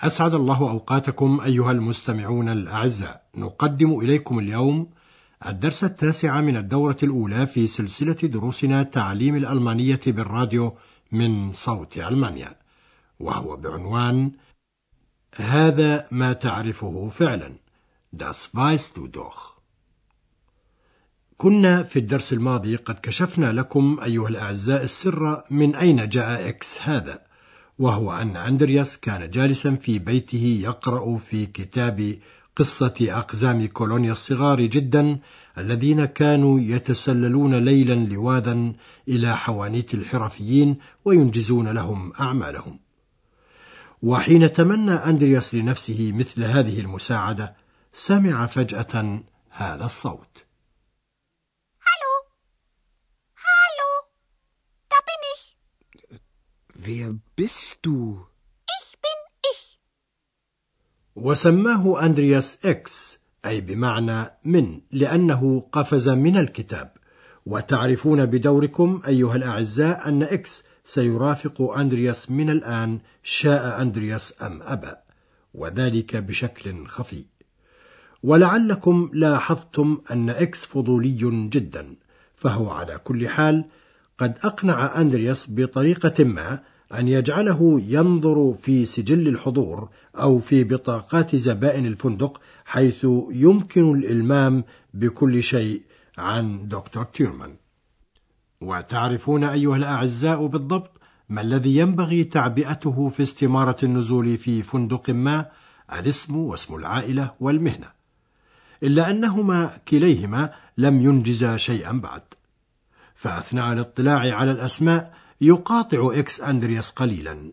أسعد الله أوقاتكم أيها المستمعون الأعزاء. نقدم إليكم اليوم الدرس التاسع من الدورة الأولى في سلسلة دروسنا تعليم الألمانية بالراديو من صوت ألمانيا وهو بعنوان هذا ما تعرفه فعلا Das weißt du doch. كنا في الدرس الماضي قد كشفنا لكم أيها الأعزاء السر من أين جاء إكس هذا. وهو أن أندرياس كان جالسا في بيته يقرأ في كتاب قصة أقزام كولونيا الصغار جدا الذين كانوا يتسللون ليلا لواذا إلى حوانيت الحرفيين وينجزون لهم أعمالهم. وحين تمنى أندرياس لنفسه مثل هذه المساعدة سمع فجأة هذا الصوت Hallo? Hallo? Da bin ich. Wer bist du? Ich bin ich. وسماه أندرياس إكس أي بمعنى من لأنه قفز من الكتاب وتعرفون بدوركم أيها الأعزاء أن إكس سيرافق أندرياس من الآن شاء أندرياس أم أبى وذلك بشكل خفي ولعلكم لاحظتم أن إكس فضولي جدا فهو على كل حال قد أقنع أندرياس بطريقة ما أن يجعله ينظر في سجل الحضور أو في بطاقات زبائن الفندق حيث يمكن الإلمام بكل شيء عن دكتور تيرمان. وتعرفون أيها الأعزاء بالضبط ما الذي ينبغي تعبئته في استمارة النزول في فندق ما الاسم واسم العائلة والمهنة. إلا أنهما كليهما لم ينجزا شيئا بعد. فأثناء الاطلاع على الأسماء يقاطع إكس أندرياس قليلا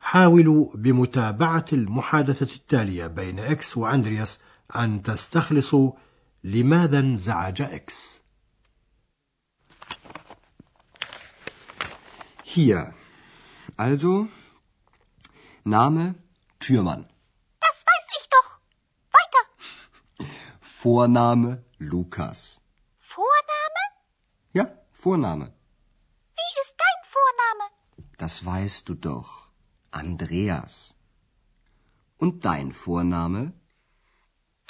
حاولوا بمتابعة المحادثة التالية بين إكس وأندرياس أن تستخلصوا لماذا انزعج إكس Hier. Also, Name Türmann. Das weiß ich doch. Weiter. Vorname Lukas. Vorname? Ja, Vorname. Wie ist dein Vorname? Das weißt du doch. Andreas. Und dein Vorname?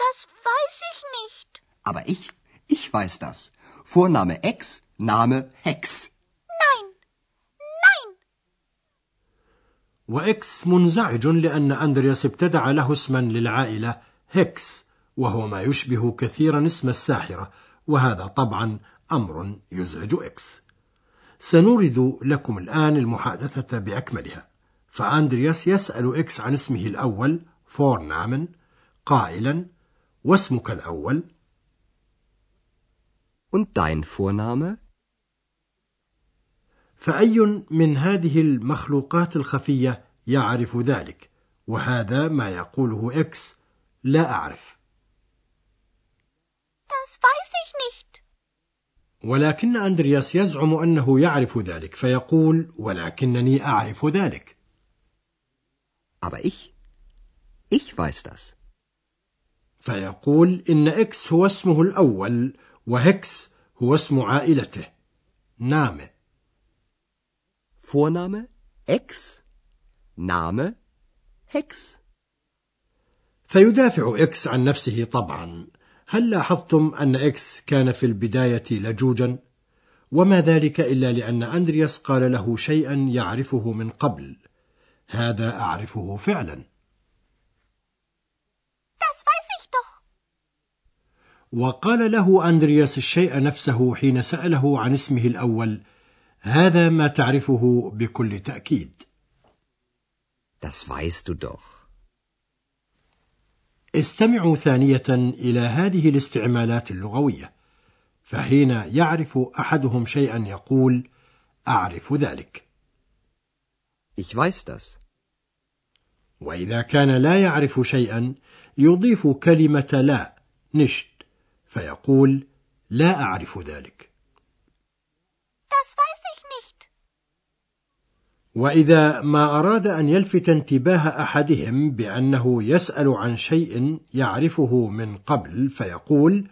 Das weiß ich nicht. Aber ich, ich weiß das. Vorname Ex, Name Hex. Nein. Nein. وإكس منزعج لأن أندرياس ابتدع له اسما للعائلة هيكس وهو ما يشبه كثيرا اسم الساحرة وهذا طبعا أمر يزعج إكس سنورد لكم الآن المحادثة بأكملها. فأندرياس يسأل إكس عن اسمه الأول Vornamen قائلا واسمك الأول. Und dein Vorname? فأي من هذه المخلوقات الخفية يعرف ذلك؟ وهذا ما يقوله إكس لا أعرف. Das weiß ich nicht. ولكن أندرياس يزعم أنه يعرف ذلك فيقول ولكنني أعرف ذلك Aber ich, ich weiß das. فيقول إن إكس هو اسمه الأول وهكس هو اسم عائلته Name Vorname Ex, Name Hex. فيدافع إكس عن نفسه طبعا هل لاحظتم أن إكس كان في البداية لجوجا؟ وما ذلك إلا لأن أندرياس قال له شيئا يعرفه من قبل هذا أعرفه فعلا Das weiß ich doch. وقال له أندرياس الشيء نفسه حين سأله عن اسمه الأول هذا ما تعرفه بكل تأكيد Das weißt du doch. استمعوا ثانية إلى هذه الاستعمالات اللغوية فحين يعرف أحدهم شيئا يقول أعرف ذلك Ich weiß das. وإذا كان لا يعرف شيئا يضيف كلمة لا nicht فيقول لا أعرف ذلك Das weiß. وإذا ما أراد أن يلفت انتباه أحدهم بأنه يسأل عن شيء يعرفه من قبل فيقول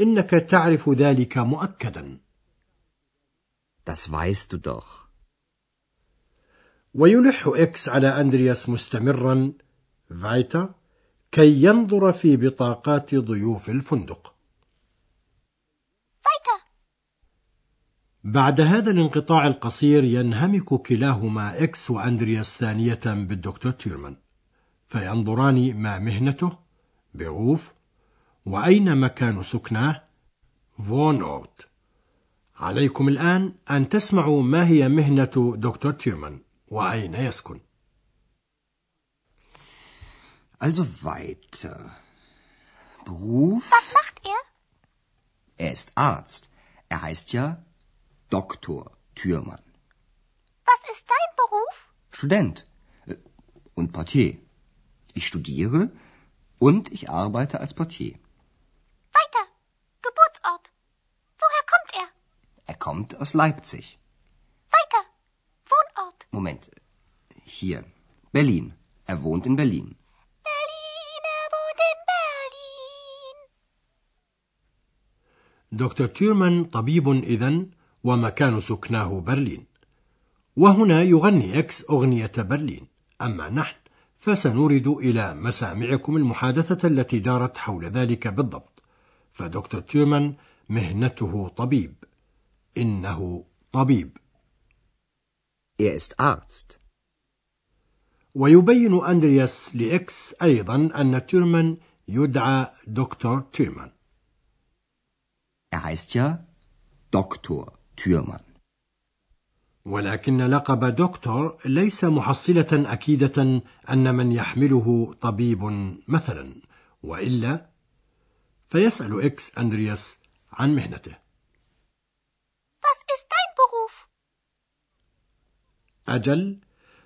إنك تعرف ذلك مؤكدا. Das weißt du doch. ويلح إكس على أندرياس مستمرا. فايتا كي ينظر في بطاقات ضيوف الفندق Weiter. بعد هذا الانقطاع القصير ينهمك كلاهما إكس وأندرياس ثانية بالدكتور تيرمان فينظران ما مهنته بغوف وأين مكان سكناه فون أوت عليكم الآن أن تسمعوا ما هي مهنة دكتور تيرمان وأين يسكن Also weiter. Beruf? Was macht er? Er ist Arzt. Er heißt ja Doktor Thürmann. Was ist dein Beruf? Student äh, und Portier. Ich studiere und ich arbeite als Portier. Weiter. Geburtsort. Woher kommt er? Er kommt aus Leipzig. Weiter. Wohnort. Moment. Hier. Berlin. Er wohnt in Berlin. Berlin, er wohnt in Berlin. دكتور تيرمان طبيب إذن ومكان سكناه برلين. وهنا يغني إكس أغنية برلين. أما نحن فسنورد إلى مسامعكم المحادثة التي دارت حول ذلك بالضبط. فدكتور تيرمان مهنته طبيب. إنه طبيب. Er ist Arzt. ويبين أندرياس لإكس أيضا أن تيرمان يدعى دكتور تيرمان Er heißt ja Doktor. Thürmann. ولكن لقب دكتور ليس محصلة أكيدة أن من يحمله طبيب مثلا وإلا فيسأل إكس أندرياس عن مهنته Was ist dein Beruf? أجل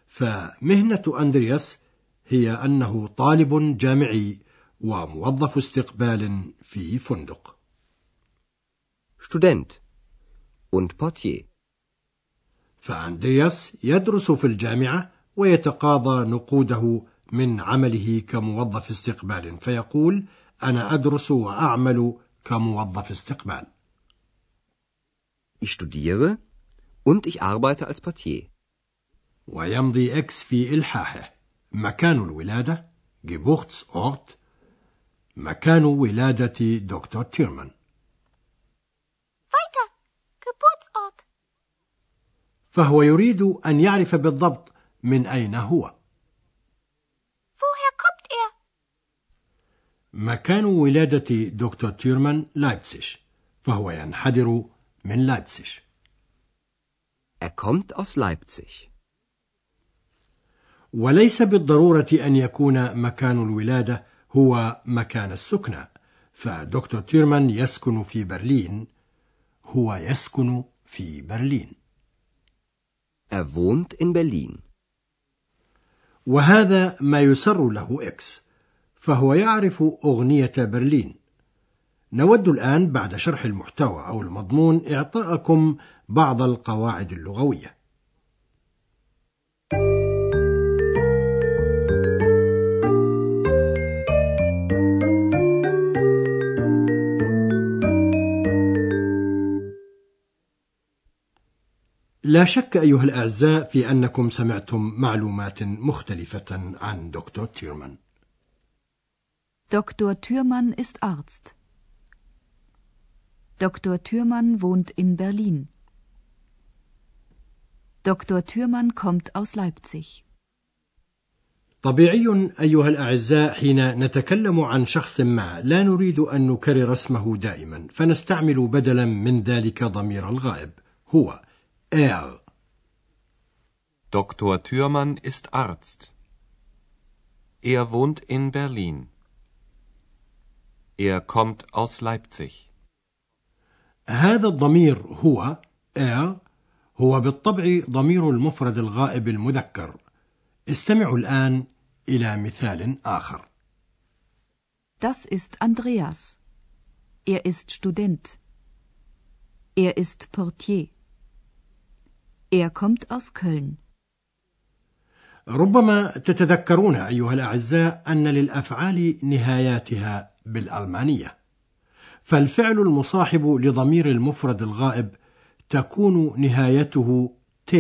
فمهنة أندرياس هي أنه طالب جامعي وموظف استقبال في فندق Student und Portier. فأندرياس يدرس في الجامعة ويتقاضى نقوده من عمله كموظف استقبال فيقول أنا أدرس وأعمل كموظف استقبال Ich studiere und ich arbeite als Portier. ويمضي إكس في إلحاحه مكان الولادة Geburtsort مكان ولادة دكتور تيرمان Weiter. Geburtsort. فهو يريد أن يعرف بالضبط من أين هو Woher kommt er? مكان ولادة دكتور تيرمان لايبسيش فهو ينحدر من لايبسيش Er kommt aus Leipzig. وليس بالضرورة أن يكون مكان الولادة هو مكان السكنى فدكتور تيرمان يسكن في برلين هو يسكن في برلين. Er wohnt in Berlin. وهذا ما يسر له إكس فهو يعرف أغنية برلين. نود الآن بعد شرح المحتوى أو المضمون إعطاءكم بعض القواعد اللغوية. لا شك أيها الأعزاء في أنكم سمعتم معلومات مختلفة عن دكتور تيرمان Dr. Thürmann ist Arzt. Dr. Thürmann wohnt in Berlin. Dr. Thürmann kommt aus Leipzig. طبيعي أيها الأعزاء حين نتكلم عن شخص ما لا نريد أن نكرر اسمه دائما فنستعمل بدلا من ذلك ضمير الغائب هو er Dr. Thürmann ist Arzt. Er wohnt in Berlin. Er kommt aus Leipzig. هذا الضمير هو er هو بالطبع ضمير المفرد الغائب المذكر استمعوا الآن إلى مثال آخر Das ist Andreas. Er ist Student. Er ist Portier. Er kommt aus Köln. ربما تتذكرون أيها الأعزاء أن للأفعال نهاياتها بالألمانية فالفعل المصاحب لضمير المفرد الغائب تكون نهايته ت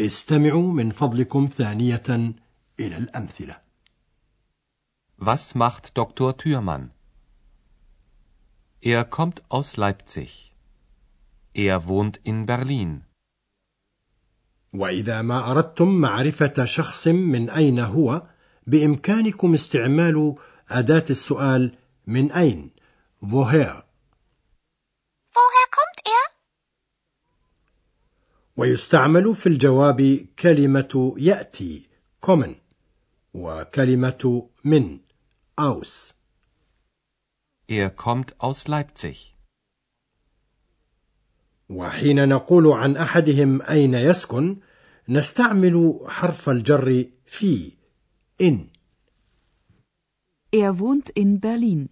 استمعوا من فضلكم ثانية إلى الأمثلة Was macht Dr. Thürmann? Er kommt aus Leipzig. Er wohnt in Berlin. وإذا ما أردتم معرفة شخص من أين هو بإمكانكم استعمال أداة السؤال من أين woher Woher kommt er? ويستعمل في الجواب كلمة يأتي kommen وكلمة من aus Er kommt aus Leipzig. وحين نقول عن أحدهم أين يسكن نستعمل حرف الجر في إن Er wohnt in Berlin.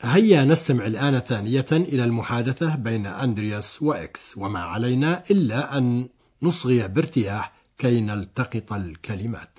هيا نستمع الآن ثانية إلى المحادثة بين أندرياس وإكس وما علينا إلا أن نصغي بارتياح كي نلتقط الكلمات.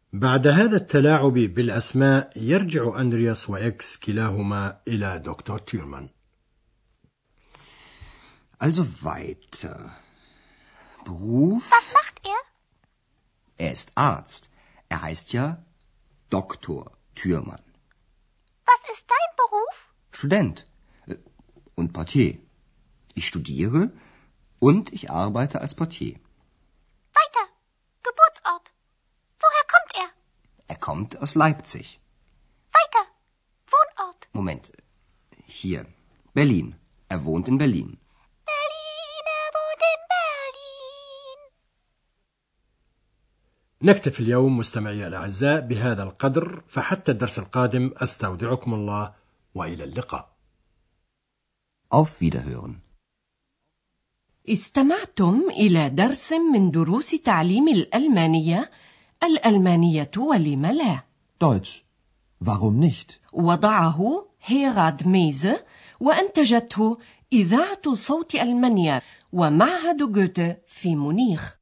بعد هذا التلاعب بالأسماء يرجع أندرياس وإكس كلاهما إلى دكتور تيرمان Also weiter. Beruf? Was macht er? Er ist Arzt. Er heißt ja Doktor Türmann. Was ist dein Beruf? Student äh, und Portier. Ich studiere und ich arbeite als Portier. Kommt aus Leipzig. Weiter. Wohnort. Moment. Hier. Berlin. Er wohnt in Berlin. Berlin, er wohnt in Berlin. نكتفي اليوم مستمعي الأعزاء بهذا القدر فحتى الدرس القادم أستودعكم الله وإلى اللقاء Auf Wiederhören. استمعتم إلى درس من دروس تعليم الألمانية الألمانية ولم لا Deutsch. Warum nicht? وضعه هيراد ميزه وأنتجته إذاعة صوت ألمانيا ومعهد جوته في مونيخ